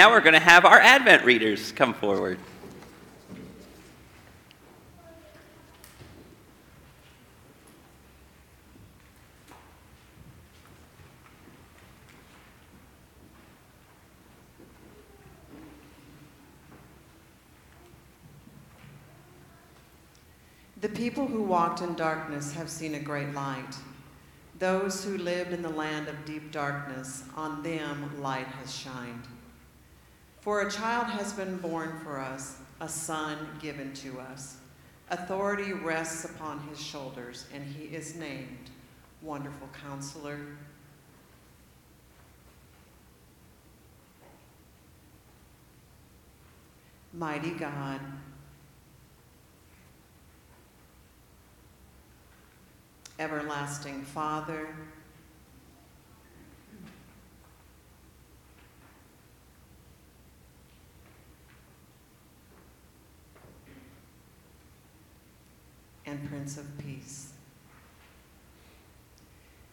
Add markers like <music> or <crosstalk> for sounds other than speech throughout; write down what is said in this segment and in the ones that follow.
Now we're going to have our Advent readers come forward. The people who walked in darkness have seen a great light. Those who lived in the land of deep darkness, on them light has shined. For a child has been born for us, a son given to us. Authority rests upon his shoulders, and he is named Wonderful Counselor, Mighty God, Everlasting Father, and Prince of Peace.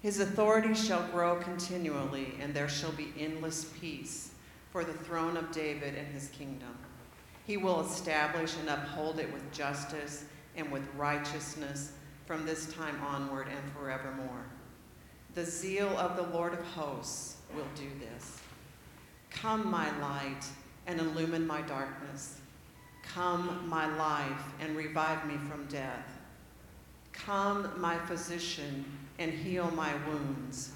His authority shall grow continually, and there shall be endless peace for the throne of David and his kingdom. He will establish and uphold it with justice and with righteousness from this time onward and forevermore. The zeal of the Lord of hosts will do this. Come, my light, and illumine my darkness. Come, my life, and revive me from death. Come, my physician, and heal my wounds.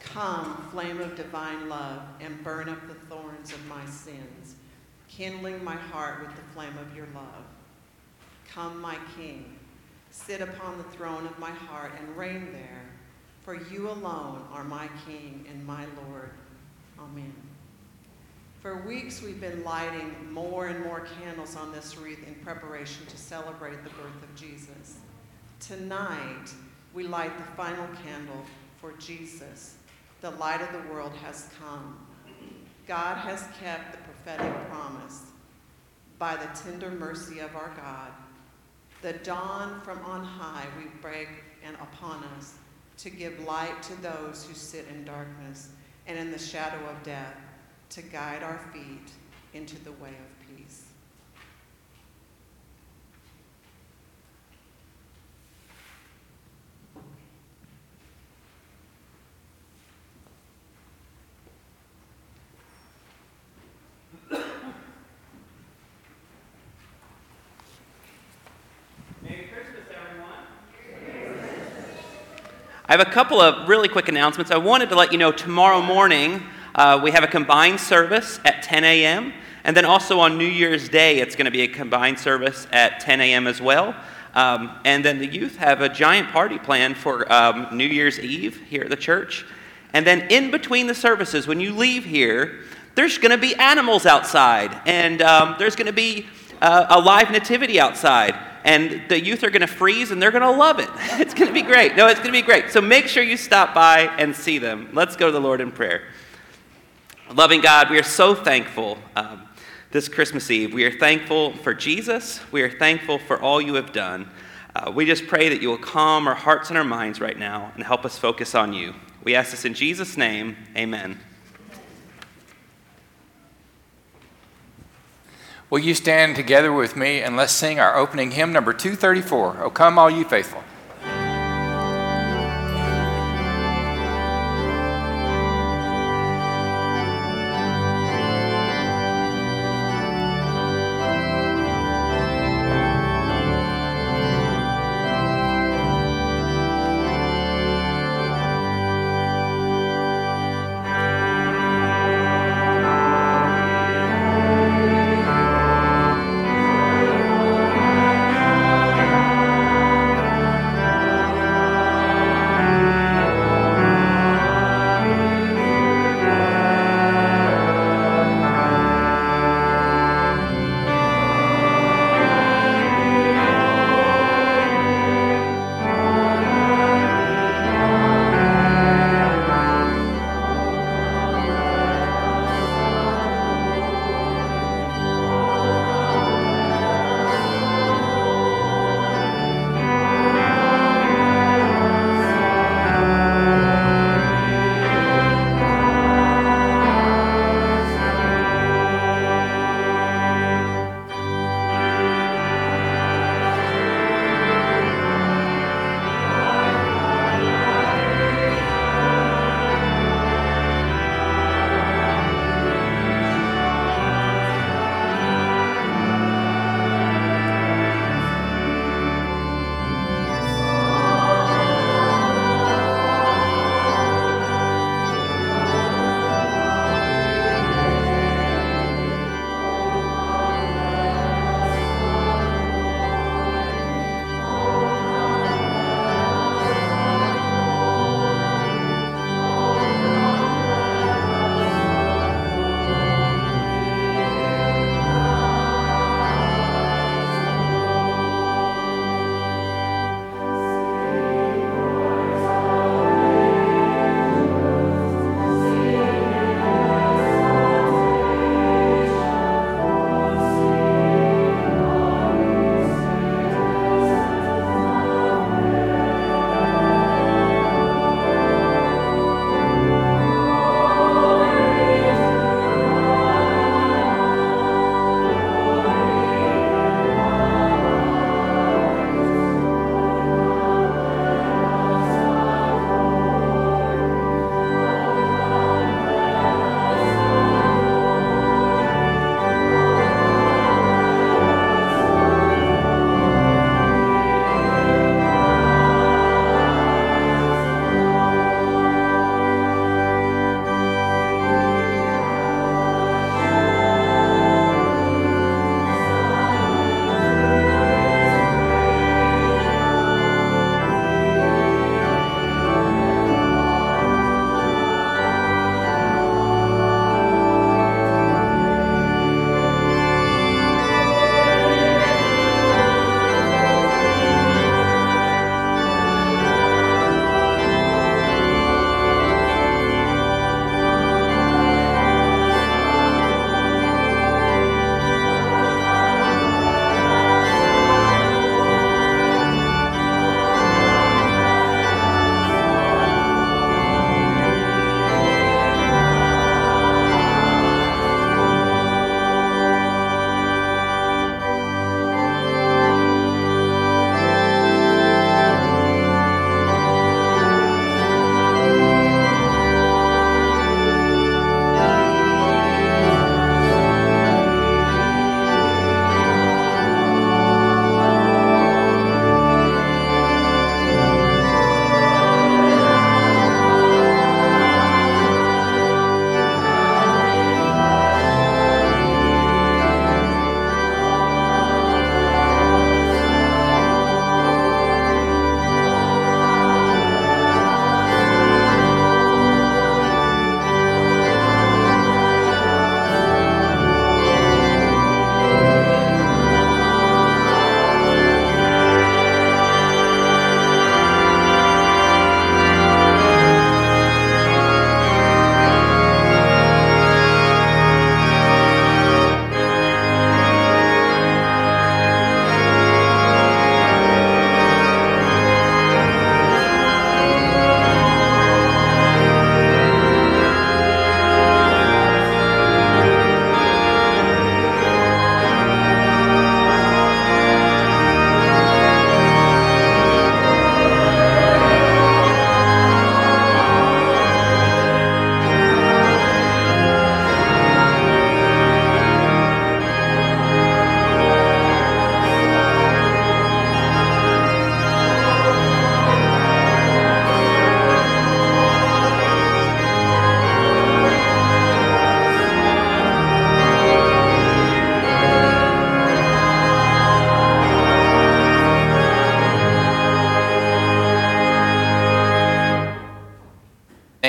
Come, flame of divine love, and burn up the thorns of my sins, kindling my heart with the flame of your love. Come, my King, sit upon the throne of my heart and reign there, for you alone are my King and my Lord. Amen. For weeks, we've been lighting more and more candles on this wreath in preparation to celebrate the birth of Jesus. Tonight, we light the final candle for Jesus. The light of the world has come. God has kept the prophetic promise. By the tender mercy of our God, the dawn from on high we break and upon us to give light to those who sit in darkness and in the shadow of death, to guide our feet into the way of I have a couple of really quick announcements. I wanted to let you know tomorrow morning uh, we have a combined service at 10 a.m. And then also on New Year's Day, it's going to be a combined service at 10 a.m. as well. Um, and then the youth have a giant party planned for um, New Year's Eve here at the church. And then in between the services, when you leave here, there's going to be animals outside, and um, there's going to be uh, a live nativity outside and the youth are going to freeze and they're going to love it. <laughs> It's going to be great. No, it's going to be great. So make sure you stop by and see them. Let's go to the Lord in prayer. Loving God, we are so thankful um, this Christmas Eve. We are thankful for Jesus. We are thankful for all you have done. Uh, we just pray that you will calm our hearts and our minds right now and help us focus on you. We ask this in Jesus' name. Amen. Will you stand together with me and let's sing our opening hymn, number 234, O Come All You Faithful.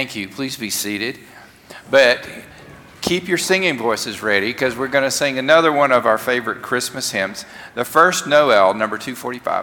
Thank you. Please be seated. But keep your singing voices ready because we're going to sing another one of our favorite Christmas hymns. The first Noel, number 245.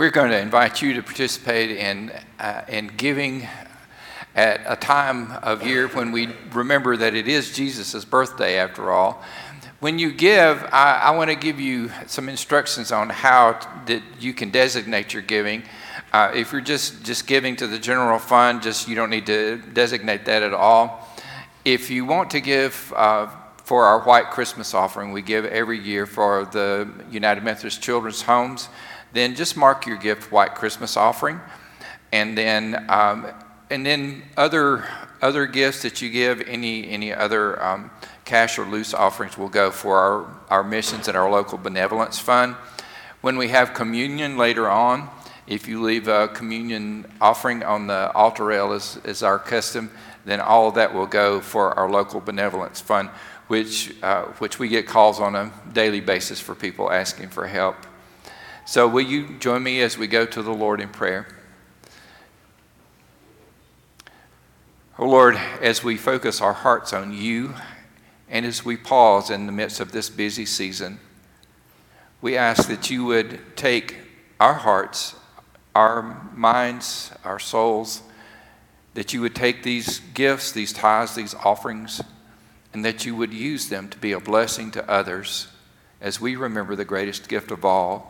We're going to invite you to participate in, uh, in giving at a time of year when we remember that it is Jesus' birthday after all. When you give, I, I want to give you some instructions on how that you can designate your giving. Uh, if you're just, just giving to the general fund, just you don't need to designate that at all. If you want to give uh, for our white Christmas offering, we give every year for the United Methodist Children's Homes, then just mark your gift white Christmas offering. And then, um, and then other, other gifts that you give, any, any other um, cash or loose offerings will go for our, our missions and our local benevolence fund. When we have communion later on, if you leave a communion offering on the altar rail as, as our custom, then all of that will go for our local benevolence fund, which, uh, which we get calls on a daily basis for people asking for help. So, will you join me as we go to the Lord in prayer? Oh Lord, as we focus our hearts on you and as we pause in the midst of this busy season, we ask that you would take our hearts, our minds, our souls, that you would take these gifts, these tithes, these offerings, and that you would use them to be a blessing to others as we remember the greatest gift of all.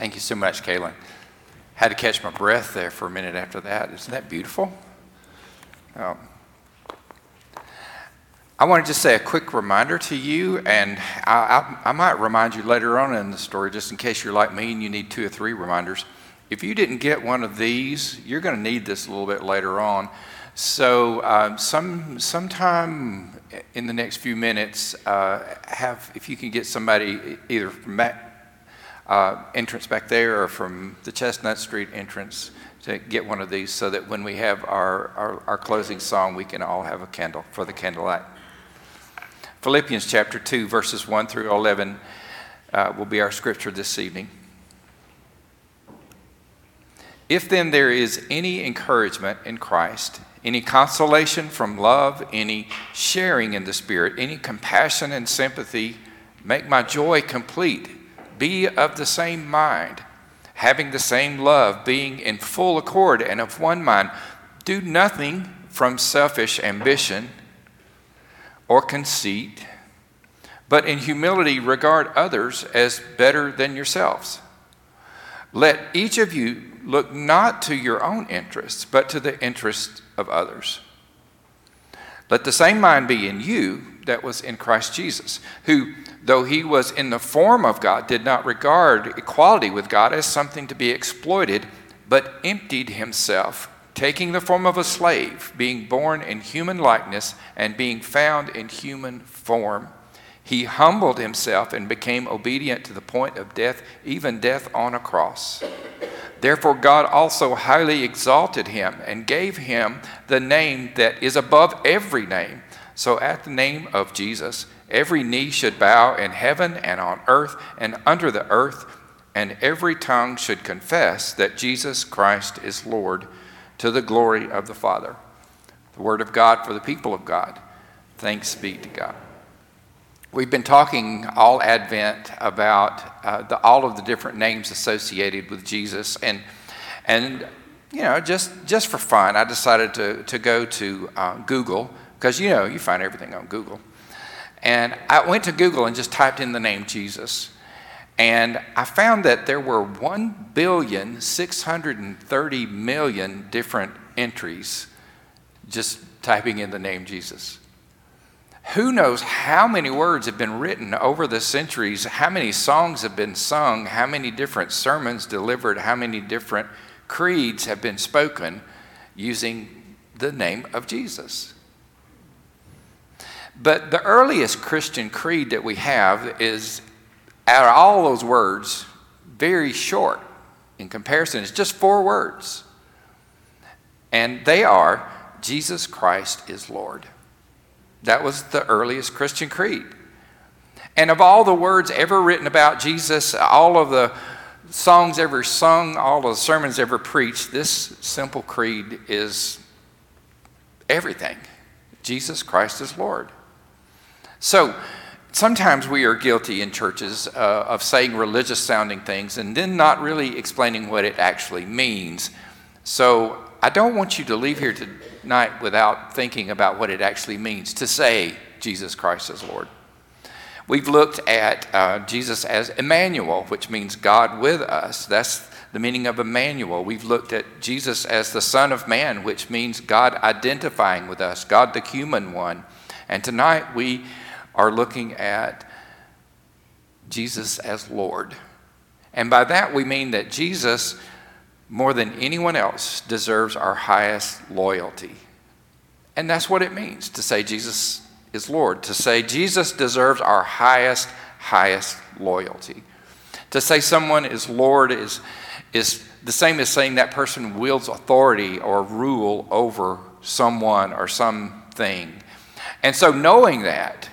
Thank you so much, Kaylin. Had to catch my breath there for a minute after that. Isn't that beautiful? Oh. I want to just say a quick reminder to you, and I, I, I, might remind you later on in the story, just in case you're like me and you need two or three reminders. If you didn't get one of these, you're going to need this a little bit later on. So, uh, some sometime in the next few minutes, uh, have if you can get somebody either from Matt uh, entrance back there or from the Chestnut Street entrance to get one of these so that when we have our, our, our closing song, we can all have a candle for the candlelight. Philippians chapter 2, verses 1 through 11 uh, will be our scripture this evening. If then there is any encouragement in Christ, any consolation from love, any sharing in the Spirit, any compassion and sympathy, make my joy complete be of the same mind, having the same love, being in full accord and of one mind. Do nothing from selfish ambition or conceit, but in humility regard others as better than yourselves. Let each of you look not to your own interests, but to the interests of others. Let the same mind be in you that was in Christ Jesus, who though he was in the form of God, did not regard equality with God as something to be exploited, but emptied himself, taking the form of a slave, being born in human likeness, and being found in human form. He humbled himself and became obedient to the point of death, even death on a cross. Therefore, God also highly exalted him and gave him the name that is above every name. So, at the name of Jesus, Every knee should bow in heaven and on earth and under the earth, and every tongue should confess that Jesus Christ is Lord to the glory of the Father. The Word of God for the people of God. Thanks be to God. We've been talking all Advent about uh, the, all of the different names associated with Jesus, and and you know just just for fun, I decided to to go to uh, Google because you know you find everything on Google, and I went to Google and just typed in the name Jesus. And I found that there were 1,630 million different entries just typing in the name Jesus. Who knows how many words have been written over the centuries, how many songs have been sung, how many different sermons delivered, how many different creeds have been spoken using the name of Jesus. But the earliest Christian creed that we have is, out of all those words, very short in comparison. It's just four words. And they are Jesus Christ is Lord. That was the earliest Christian creed. And of all the words ever written about Jesus, all of the songs ever sung, all of the sermons ever preached, this simple creed is everything. Jesus Christ is Lord. So sometimes we are guilty in churches uh, of saying religious sounding things and then not really explaining what it actually means. So I don't want you to leave here tonight without thinking about what it actually means to say Jesus Christ is Lord. We've looked at uh, Jesus as Emmanuel, which means God with us. That's the meaning of Emmanuel. We've looked at Jesus as the Son of Man, which means God identifying with us, God the human one. And tonight we are looking at Jesus as Lord. And by that we mean that Jesus, more than anyone else, deserves our highest loyalty. And that's what it means to say Jesus is Lord, to say Jesus deserves our highest, highest loyalty. To say someone is Lord is, is the same as saying that person wields authority or rule over someone or something. And so, knowing that,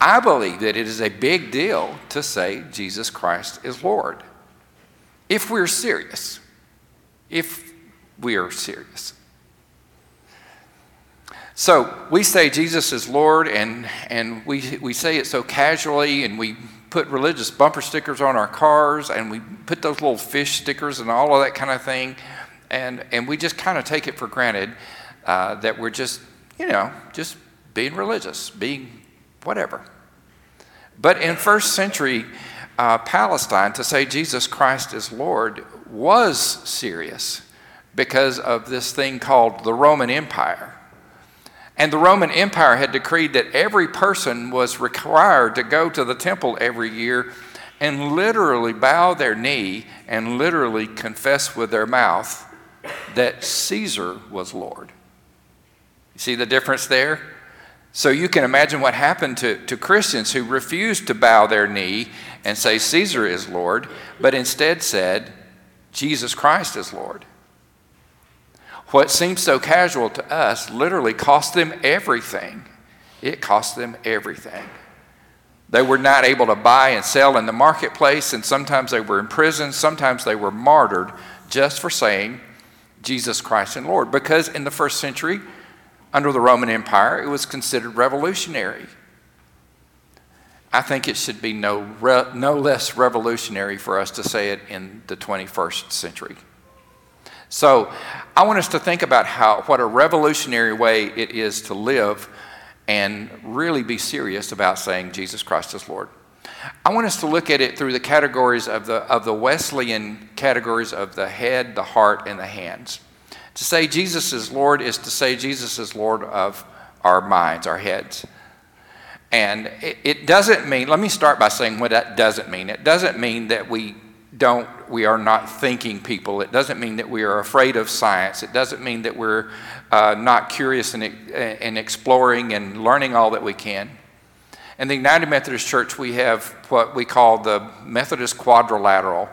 I believe that it is a big deal to say Jesus Christ is Lord. If we're serious, if we are serious. So we say Jesus is Lord, and, and we, we say it so casually, and we put religious bumper stickers on our cars, and we put those little fish stickers and all of that kind of thing, and, and we just kind of take it for granted uh, that we're just, you know, just being religious, being whatever. But in first century uh, Palestine to say Jesus Christ is Lord was serious because of this thing called the Roman Empire. And the Roman Empire had decreed that every person was required to go to the temple every year and literally bow their knee and literally confess with their mouth that Caesar was Lord. You see the difference there? So you can imagine what happened to, to Christians who refused to bow their knee and say Caesar is Lord, but instead said Jesus Christ is Lord. What seems so casual to us literally cost them everything. It cost them everything. They were not able to buy and sell in the marketplace, and sometimes they were in prison, sometimes they were martyred just for saying Jesus Christ and Lord. Because in the first century, under the Roman Empire, it was considered revolutionary. I think it should be no, re- no less revolutionary for us to say it in the 21st century. So I want us to think about how, what a revolutionary way it is to live and really be serious about saying Jesus Christ is Lord. I want us to look at it through the categories of the, of the Wesleyan categories of the head, the heart, and the hands. To say Jesus is Lord is to say Jesus is Lord of our minds, our heads. And it, it doesn't mean, let me start by saying what that doesn't mean. It doesn't mean that we don't we are not thinking people it doesn't mean that we are afraid of science it doesn't mean that we're uh, not curious and, and exploring and learning all that we can in the united methodist church we have what we call the methodist quadrilateral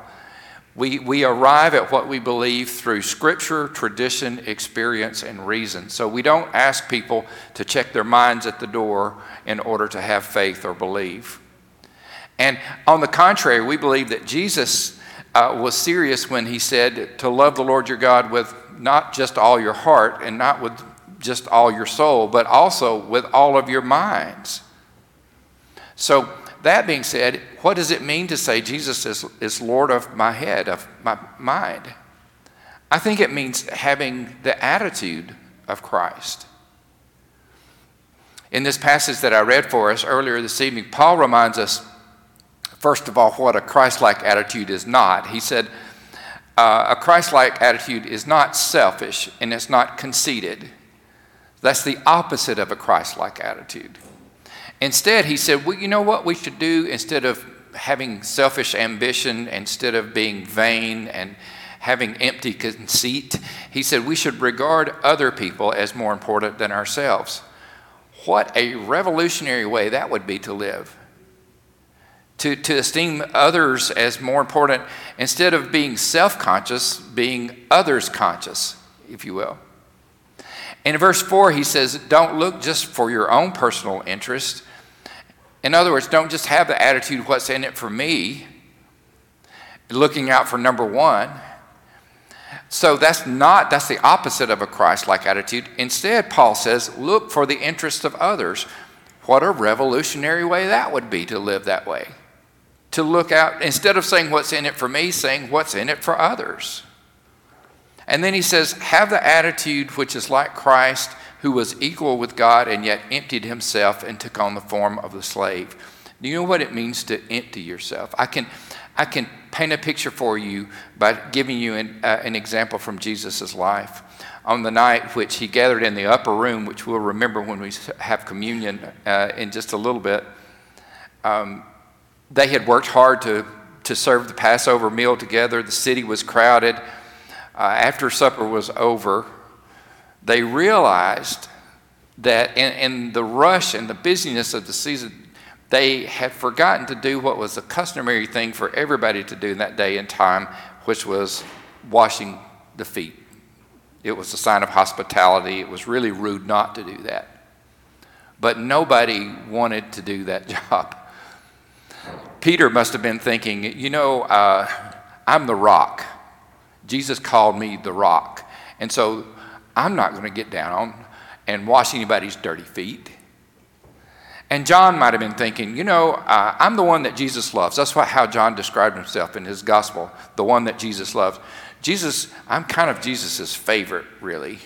we, we arrive at what we believe through scripture tradition experience and reason so we don't ask people to check their minds at the door in order to have faith or believe and on the contrary, we believe that Jesus uh, was serious when he said to love the Lord your God with not just all your heart and not with just all your soul, but also with all of your minds. So, that being said, what does it mean to say Jesus is, is Lord of my head, of my mind? I think it means having the attitude of Christ. In this passage that I read for us earlier this evening, Paul reminds us first of all, what a Christ like attitude is not. He said, uh, a Christ like attitude is not selfish and it's not conceited. That's the opposite of a Christ like attitude. Instead, he said, well, you know what we should do instead of having selfish ambition, instead of being vain and having empty conceit? He said, we should regard other people as more important than ourselves. What a revolutionary way that would be to live to, to esteem others as more important instead of being self conscious, being others conscious, if you will. In verse 4, he says, Don't look just for your own personal interest. In other words, don't just have the attitude, What's in it for me? Looking out for number one. So that's not, that's the opposite of a Christ like attitude. Instead, Paul says, Look for the interests of others. What a revolutionary way that would be to live that way to look out, instead of saying what's in it for me, saying what's in it for others. And then he says, Have the attitude which is like Christ, who was equal with God and yet emptied himself and took on the form of the slave. Do you know what it means to empty yourself? I can, I can paint a picture for you by giving you an, uh, an example from Jesus' life. On the night which he gathered in the upper room, which we'll remember when we have communion uh, in just a little bit, um, they had worked hard to, to serve the Passover meal together. The city was crowded. Uh, after supper was over, they realized that in, in the rush and the busyness of the season, they had forgotten to do what was a customary thing for everybody to do in that day and time, which was washing the feet. It was a sign of hospitality. It was really rude not to do that. But nobody wanted to do that <laughs> job. Peter must have been thinking, you know, uh, I'm the rock. Jesus called me the rock. And so I'm not going to get down and wash anybody's dirty feet. And John might have been thinking, you know, uh, I'm the one that Jesus loves. That's what, how John described himself in his gospel, the one that Jesus loves. Jesus, I'm kind of Jesus' favorite, really.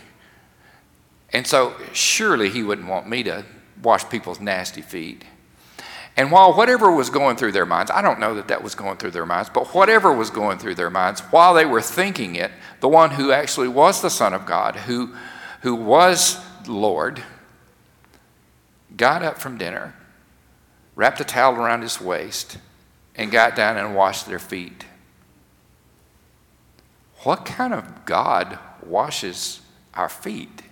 And so surely he wouldn't want me to wash people's nasty feet. And while whatever was going through their minds, I don't know that that was going through their minds, but whatever was going through their minds, while they were thinking it, the one who actually was the Son of God, who, who was Lord, got up from dinner, wrapped a towel around his waist, and got down and washed their feet. What kind of God washes our feet?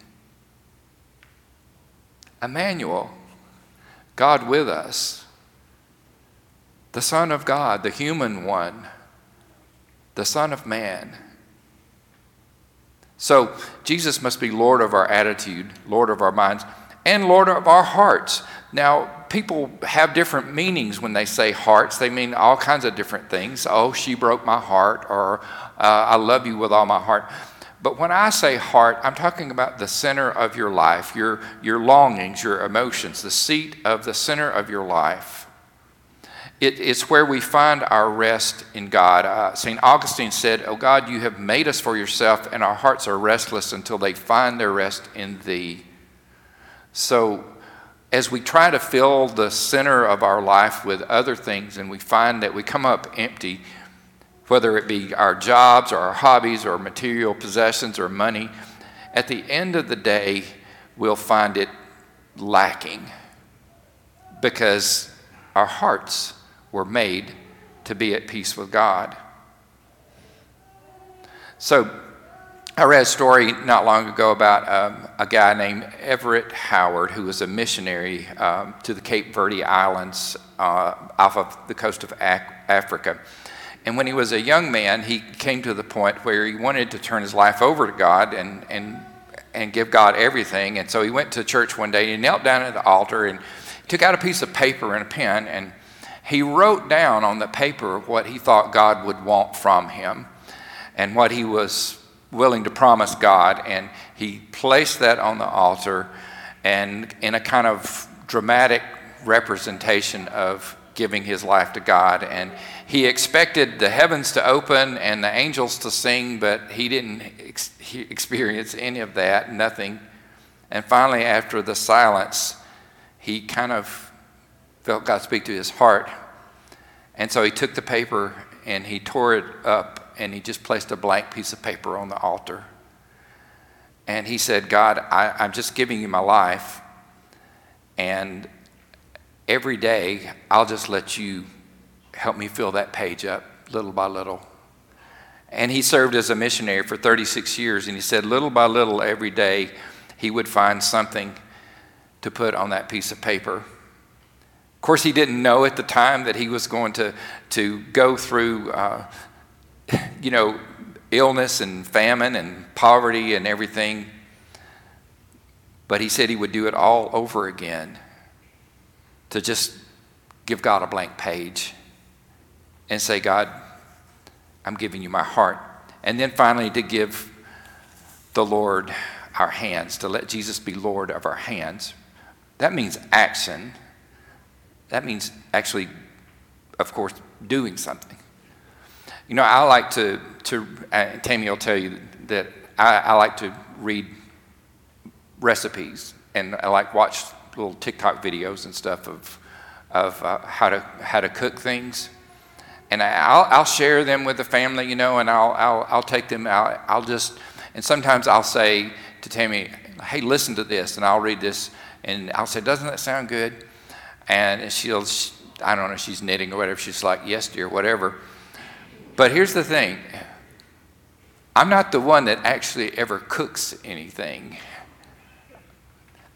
Emmanuel, God with us, the Son of God, the human one, the Son of Man. So Jesus must be Lord of our attitude, Lord of our minds, and Lord of our hearts. Now, people have different meanings when they say hearts. They mean all kinds of different things. Oh, she broke my heart, or uh, I love you with all my heart. But when I say heart, I'm talking about the center of your life, your, your longings, your emotions, the seat of the center of your life. It, it's where we find our rest in God. Uh, St. Augustine said, Oh God, you have made us for yourself, and our hearts are restless until they find their rest in Thee. So, as we try to fill the center of our life with other things and we find that we come up empty, whether it be our jobs or our hobbies or material possessions or money, at the end of the day, we'll find it lacking because our hearts were made to be at peace with God. So, I read a story not long ago about um, a guy named Everett Howard who was a missionary um, to the Cape Verde Islands uh, off of the coast of Africa. And when he was a young man, he came to the point where he wanted to turn his life over to God and, and, and give God everything. And so he went to church one day and he knelt down at the altar and took out a piece of paper and a pen and he wrote down on the paper what he thought God would want from him and what he was willing to promise God. And he placed that on the altar and in a kind of dramatic representation of giving his life to God. And he expected the heavens to open and the angels to sing, but he didn't ex- experience any of that, nothing. And finally, after the silence, he kind of felt God speak to his heart. And so he took the paper and he tore it up and he just placed a blank piece of paper on the altar. And he said, God, I, I'm just giving you my life. And every day, I'll just let you help me fill that page up little by little. And he served as a missionary for 36 years, and he said, little by little, every day, he would find something to put on that piece of paper. Of course, he didn't know at the time that he was going to, to go through, uh, you know, illness and famine and poverty and everything. But he said he would do it all over again to just give God a blank page and say, God, I'm giving you my heart. And then finally, to give the Lord our hands, to let Jesus be Lord of our hands. That means action. That means actually, of course, doing something. You know, I like to, to uh, Tammy will tell you that I, I like to read recipes and I like watch little TikTok videos and stuff of, of uh, how, to, how to cook things. And I'll, I'll share them with the family, you know, and I'll, I'll, I'll take them out. I'll just, and sometimes I'll say to Tammy, hey, listen to this. And I'll read this and I'll say, doesn't that sound good? And she'll, I don't know, she's knitting or whatever. She's like, yes, dear, whatever. But here's the thing I'm not the one that actually ever cooks anything.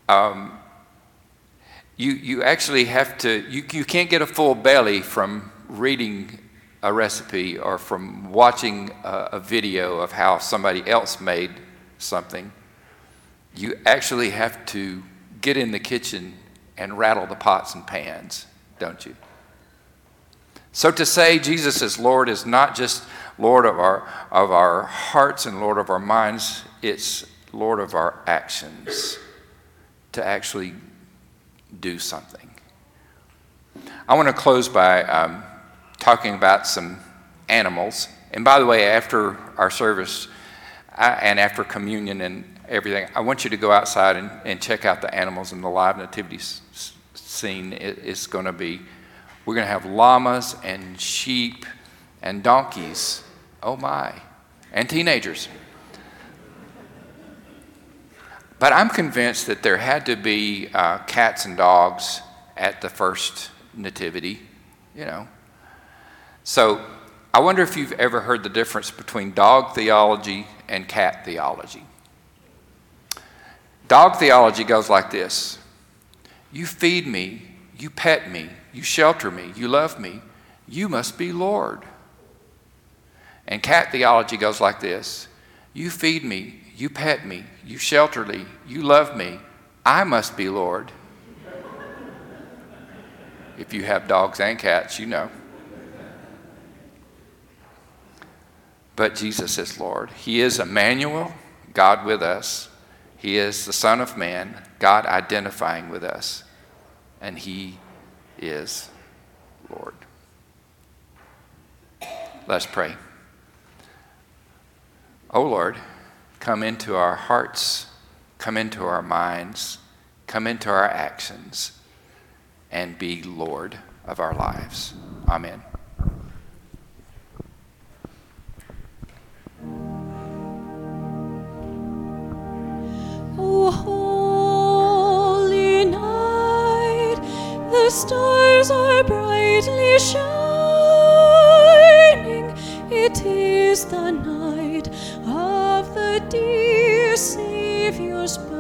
Um, you, you actually have to, you, you can't get a full belly from reading a recipe or from watching a, a video of how somebody else made something. You actually have to get in the kitchen and rattle the pots and pans, don't you? So to say Jesus is Lord is not just Lord of our, of our hearts and Lord of our minds, it's Lord of our actions. To actually do something. I want to close by um, talking about some animals. And by the way, after our service I, and after communion and everything, I want you to go outside and, and check out the animals in the live nativity s- scene. It, it's going to be We're going to have llamas and sheep and donkeys. Oh my. And teenagers. But I'm convinced that there had to be uh, cats and dogs at the first nativity, you know. So I wonder if you've ever heard the difference between dog theology and cat theology. Dog theology goes like this You feed me, you pet me, you shelter me, you love me, you must be Lord. And cat theology goes like this You feed me, you pet me, you shelter me, you love me, I must be Lord. if you have dogs and cats, you know. But Jesus is Lord. He is Emmanuel, God with us. He is the Son of Man, God identifying with us. And He is Lord. Let's pray. Oh Lord, come into our hearts, come into our minds, come into our actions, and be Lord of our lives. Amen. O holy night, the stars are brightly shining. It is the night of the dear Savior's birth.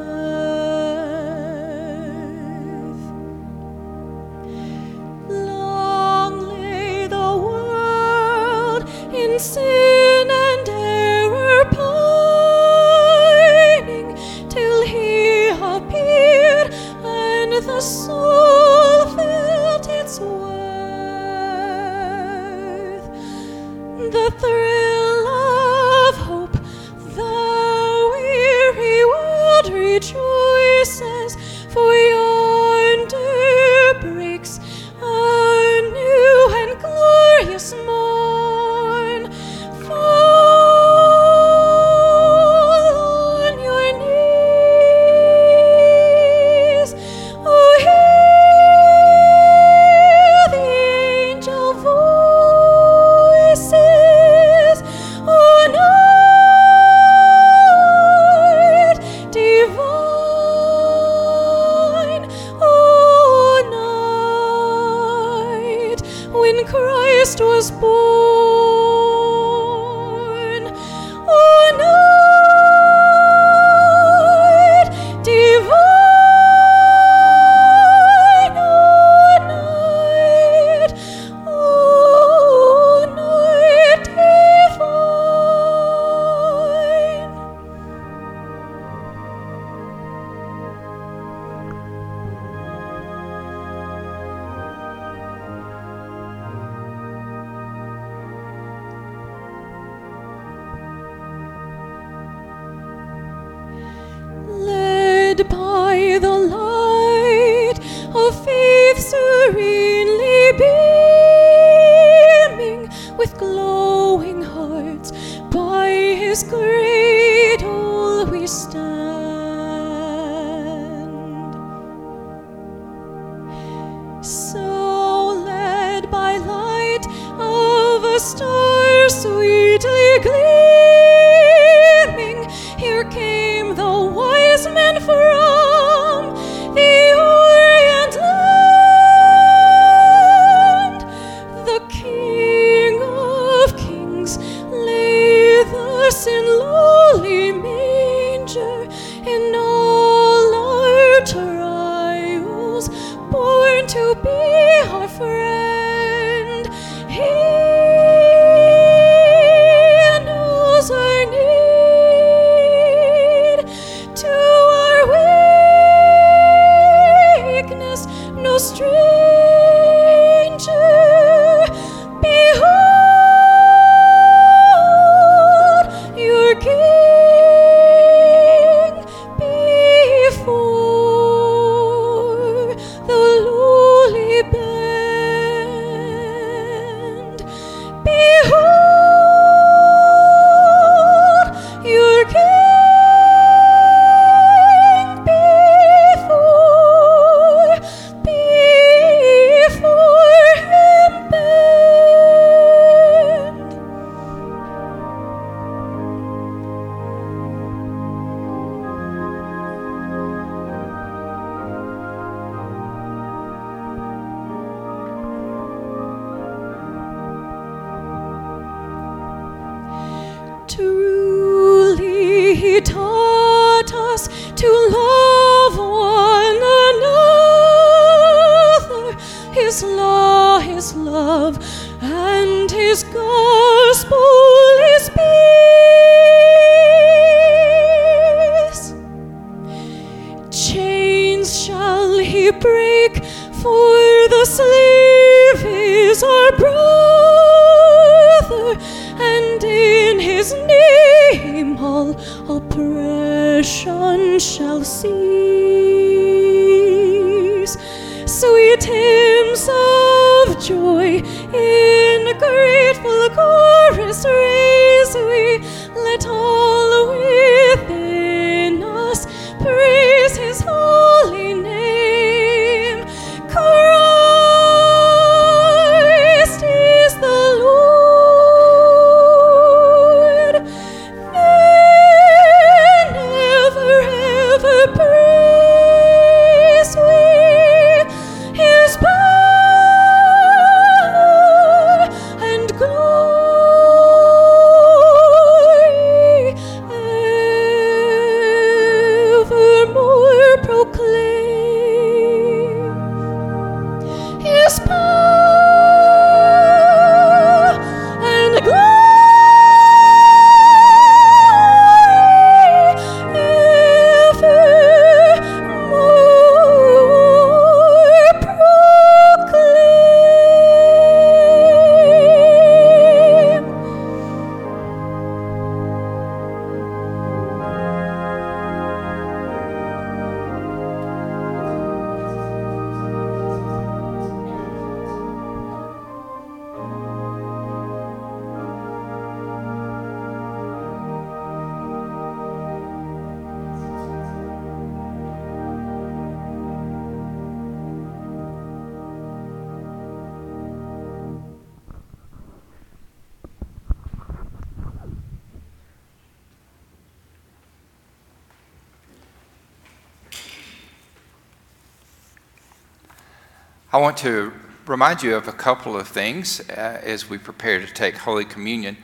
Remind you of a couple of things uh, as we prepare to take Holy Communion.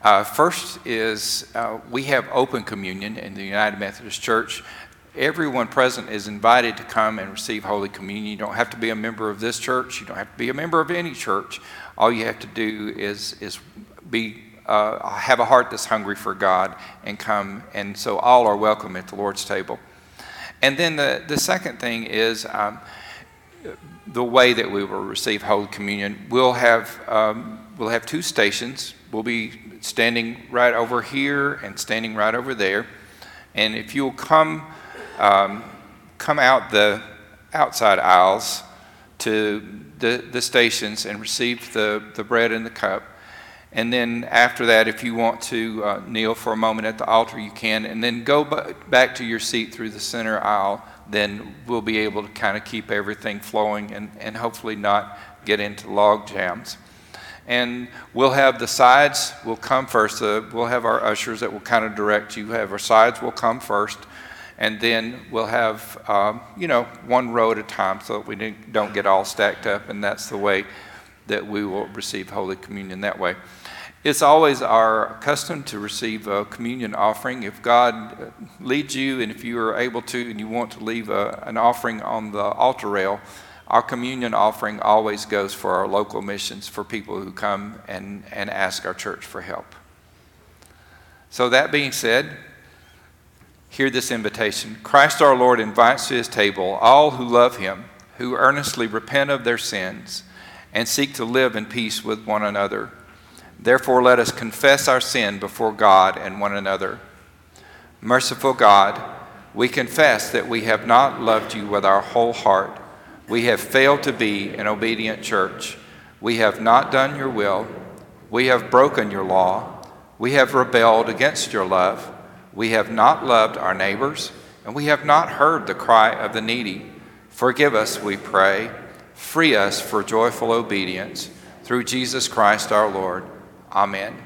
Uh, first is uh, we have open communion in the United Methodist Church. Everyone present is invited to come and receive Holy Communion. You don't have to be a member of this church. You don't have to be a member of any church. All you have to do is is be uh, have a heart that's hungry for God and come. And so all are welcome at the Lord's table. And then the the second thing is. Um, the way that we will receive Holy Communion, we'll have, um, we'll have two stations. We'll be standing right over here and standing right over there. And if you'll come, um, come out the outside aisles to the, the stations and receive the, the bread and the cup. And then after that, if you want to uh, kneel for a moment at the altar, you can. And then go b- back to your seat through the center aisle then we'll be able to kind of keep everything flowing and, and hopefully not get into log jams. And we'll have the sides will come first. Uh, we'll have our ushers that will kind of direct you. Have our sides will come first, and then we'll have um, you know one row at a time so that we don't get all stacked up. And that's the way that we will receive Holy Communion that way. It's always our custom to receive a communion offering. If God leads you and if you are able to and you want to leave a, an offering on the altar rail, our communion offering always goes for our local missions for people who come and, and ask our church for help. So, that being said, hear this invitation Christ our Lord invites to his table all who love him, who earnestly repent of their sins, and seek to live in peace with one another. Therefore, let us confess our sin before God and one another. Merciful God, we confess that we have not loved you with our whole heart. We have failed to be an obedient church. We have not done your will. We have broken your law. We have rebelled against your love. We have not loved our neighbors, and we have not heard the cry of the needy. Forgive us, we pray. Free us for joyful obedience through Jesus Christ our Lord. Amen.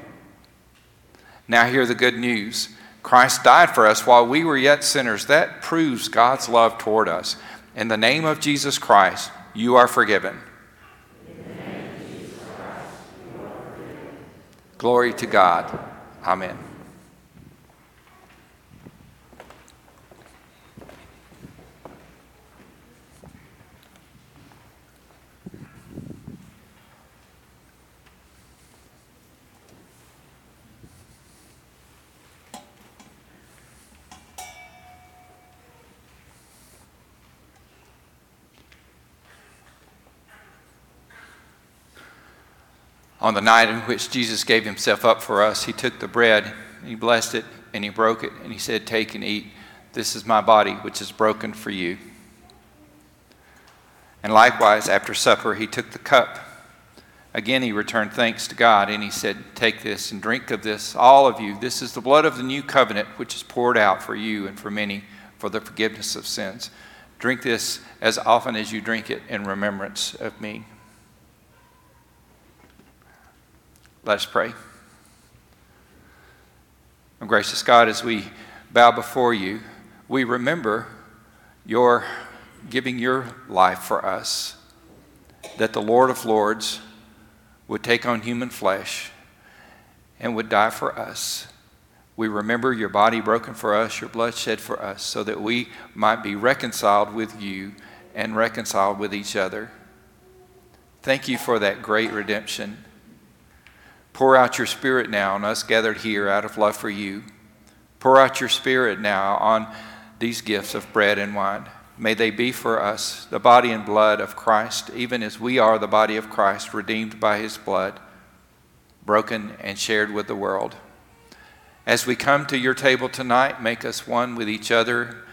Now, hear the good news. Christ died for us while we were yet sinners. That proves God's love toward us. In the name of Jesus Christ, you are forgiven. Glory to God. Amen. On the night in which Jesus gave himself up for us, he took the bread, he blessed it, and he broke it, and he said, Take and eat. This is my body, which is broken for you. And likewise, after supper, he took the cup. Again, he returned thanks to God, and he said, Take this and drink of this, all of you. This is the blood of the new covenant, which is poured out for you and for many for the forgiveness of sins. Drink this as often as you drink it in remembrance of me. Let us pray. Oh, gracious God, as we bow before you, we remember your giving your life for us, that the Lord of Lords would take on human flesh and would die for us. We remember your body broken for us, your blood shed for us, so that we might be reconciled with you and reconciled with each other. Thank you for that great redemption. Pour out your Spirit now on us gathered here out of love for you. Pour out your Spirit now on these gifts of bread and wine. May they be for us the body and blood of Christ, even as we are the body of Christ, redeemed by his blood, broken and shared with the world. As we come to your table tonight, make us one with each other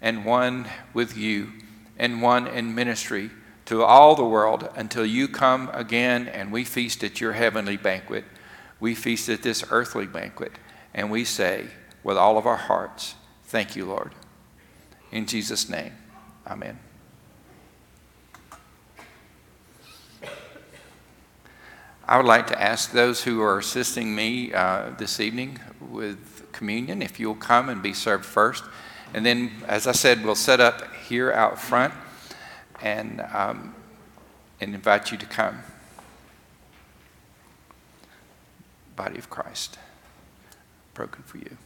and one with you and one in ministry to all the world until you come again and we feast at your heavenly banquet. We feast at this earthly banquet, and we say with all of our hearts, Thank you, Lord. In Jesus' name, amen. I would like to ask those who are assisting me uh, this evening with communion if you'll come and be served first. And then, as I said, we'll set up here out front and, um, and invite you to come. Body of Christ, broken for you.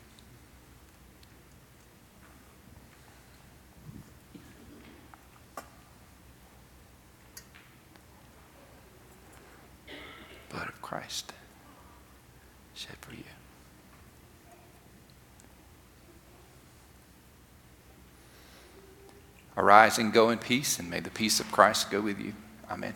Blood of Christ shed for you. Arise and go in peace, and may the peace of Christ go with you. Amen.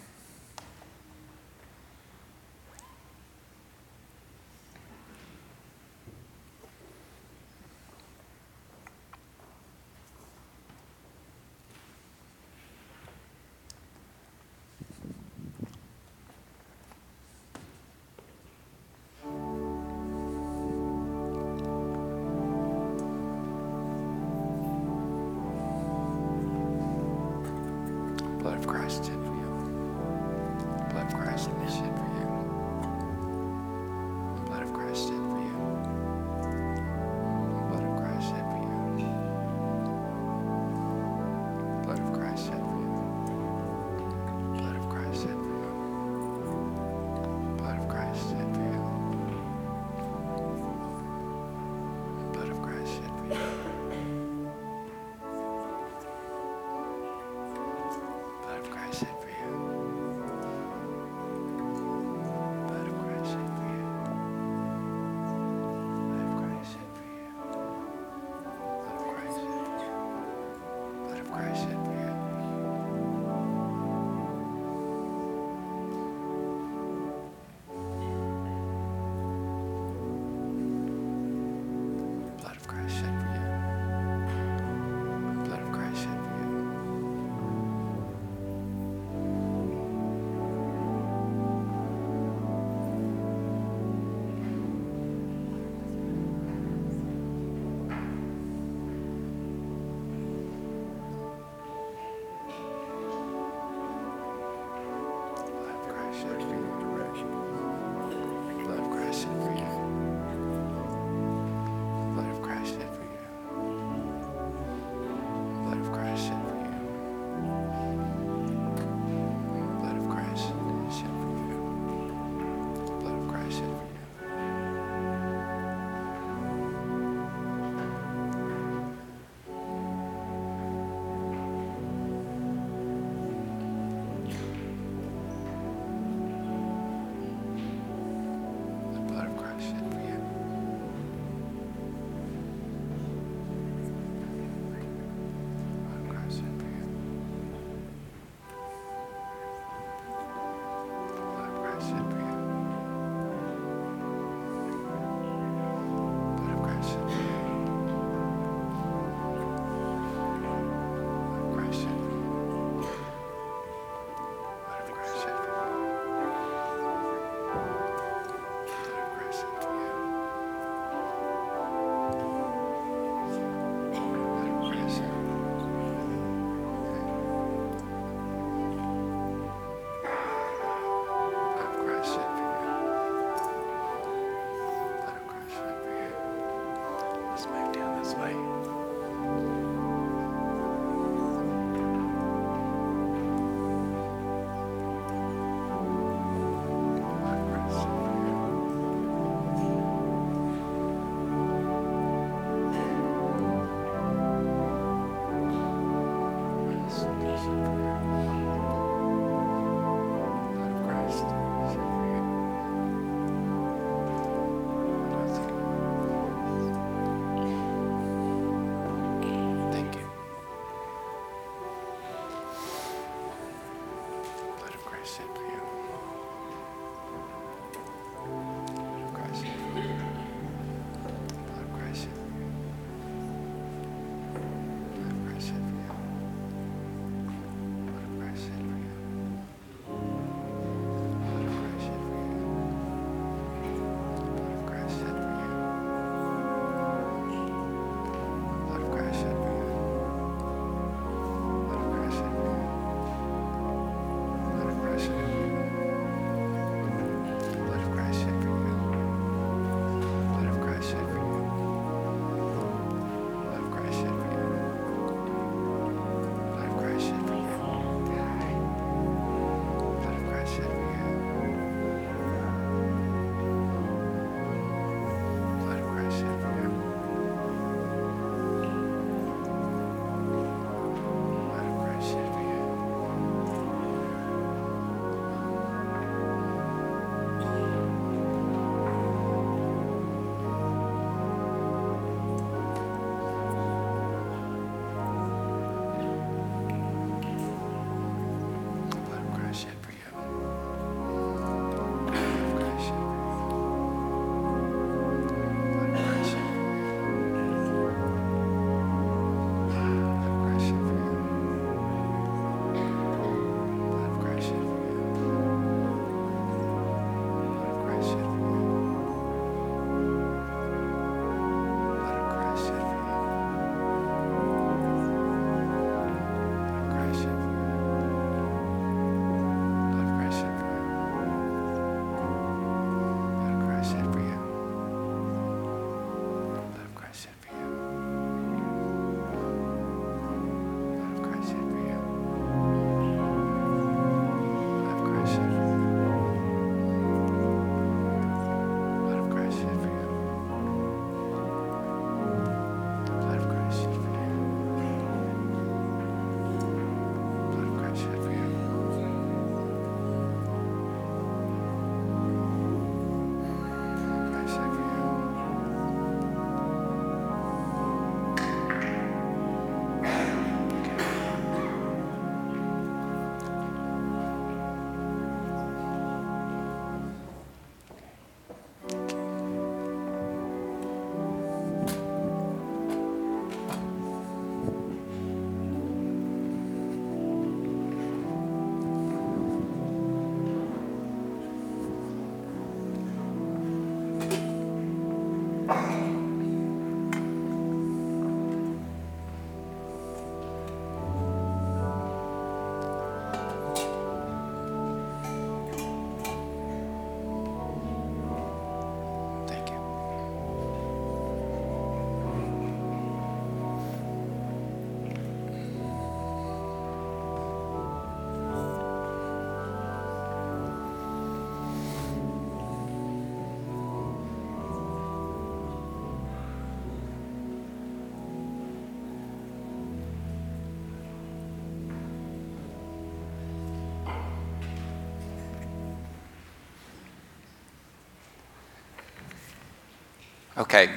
Okay.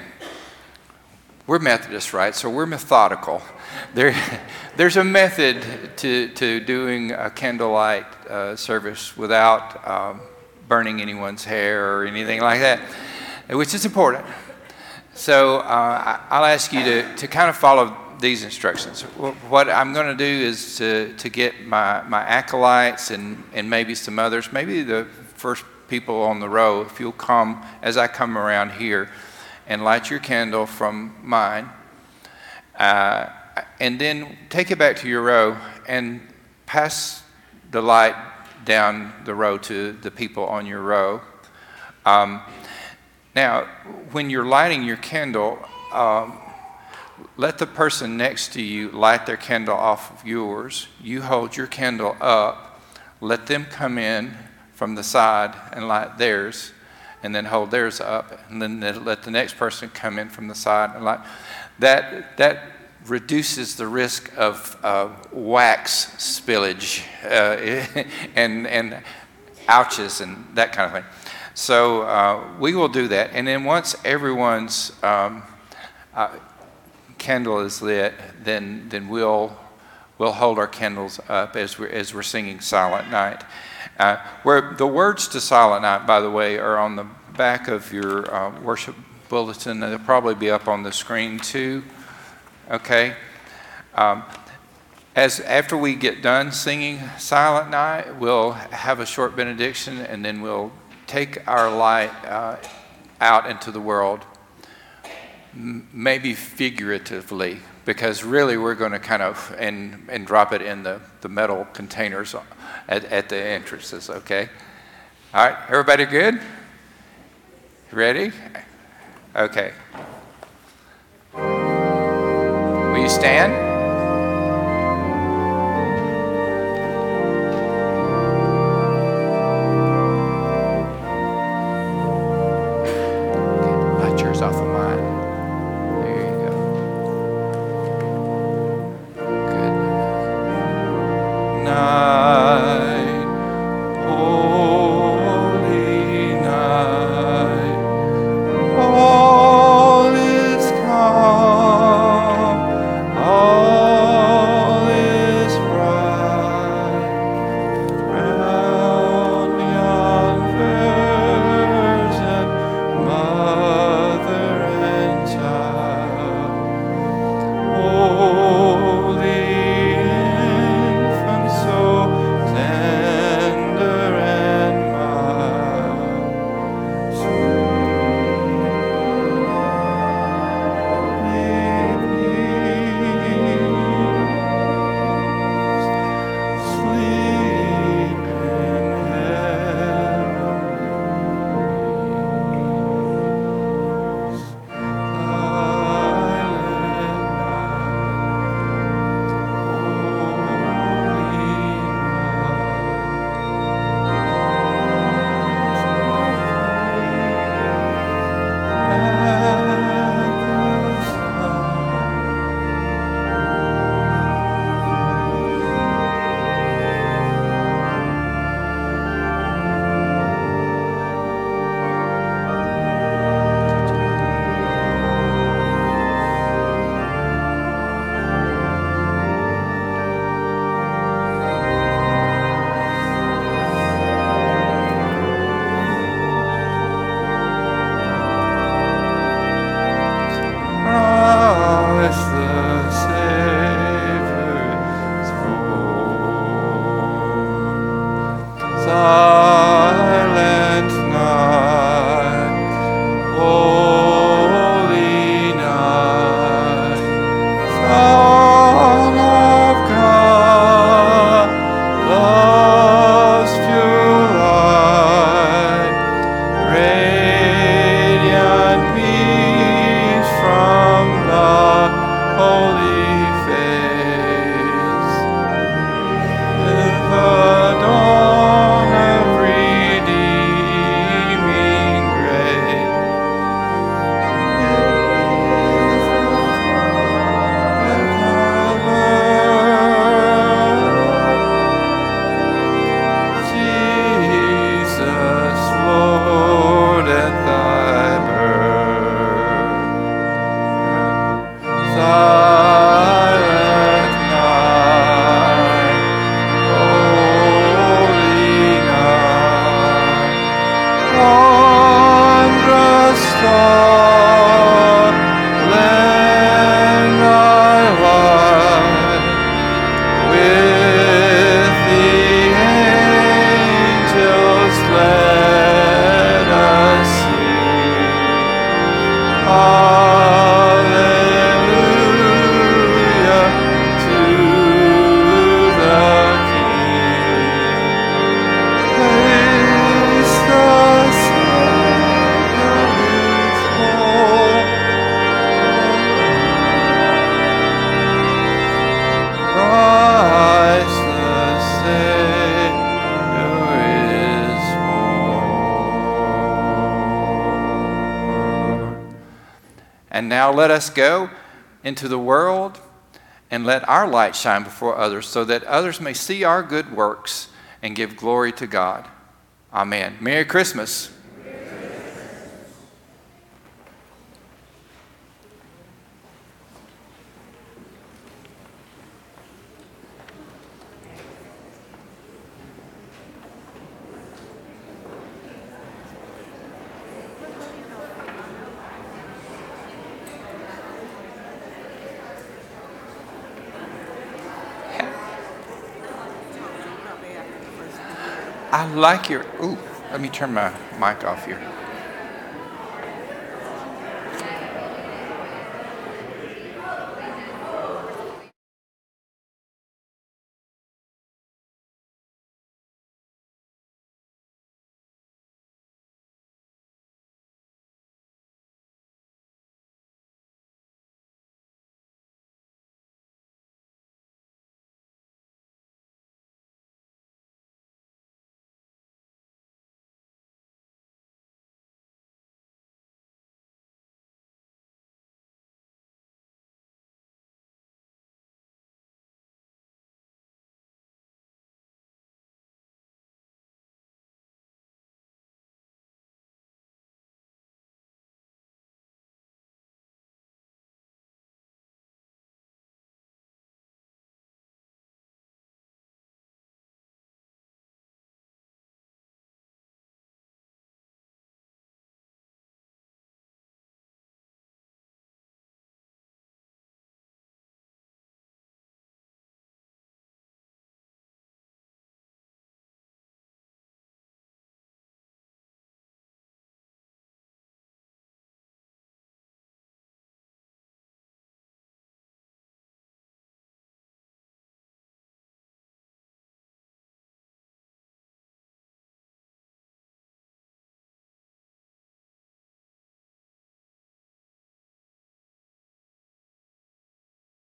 We're Methodists, right? So we're methodical. There, <laughs> there's a method to, to doing a candlelight uh, service without um, burning anyone's hair or anything like that, which is important. So uh, I'll ask you to, to kind of follow these instructions. What I'm going to do is to, to get my, my acolytes and, and maybe some others, maybe the first people on the row, if you'll come as I come around here and light your candle from mine. Uh, and then take it back to your row and pass the light down the row to the people on your row. Um, now, when you're lighting your candle, um, let the person next to you light their candle off of yours. You hold your candle up. Let them come in from the side and light theirs, and then hold theirs up, and then let the next person come in from the side and light. That that reduces the risk of uh, wax spillage uh, <laughs> and and ouches and that kind of thing. So uh, we will do that, and then once everyone's um, uh, candle is lit, then, then we'll, we'll hold our candles up as we're, as we're singing Silent Night. Uh, where the words to Silent Night, by the way, are on the back of your uh, worship bulletin. They'll probably be up on the screen too. Okay. Um, as after we get done singing Silent Night, we'll have a short benediction, and then we'll take our light uh, out into the world maybe figuratively, because really we're going to kind of and and drop it in the, the metal containers at, at the entrances. Okay. All right. Everybody good? Ready? Okay. Will you stand? Us go into the world and let our light shine before others so that others may see our good works and give glory to God. Amen. Merry Christmas. I like your. Ooh, let me turn my mic off here.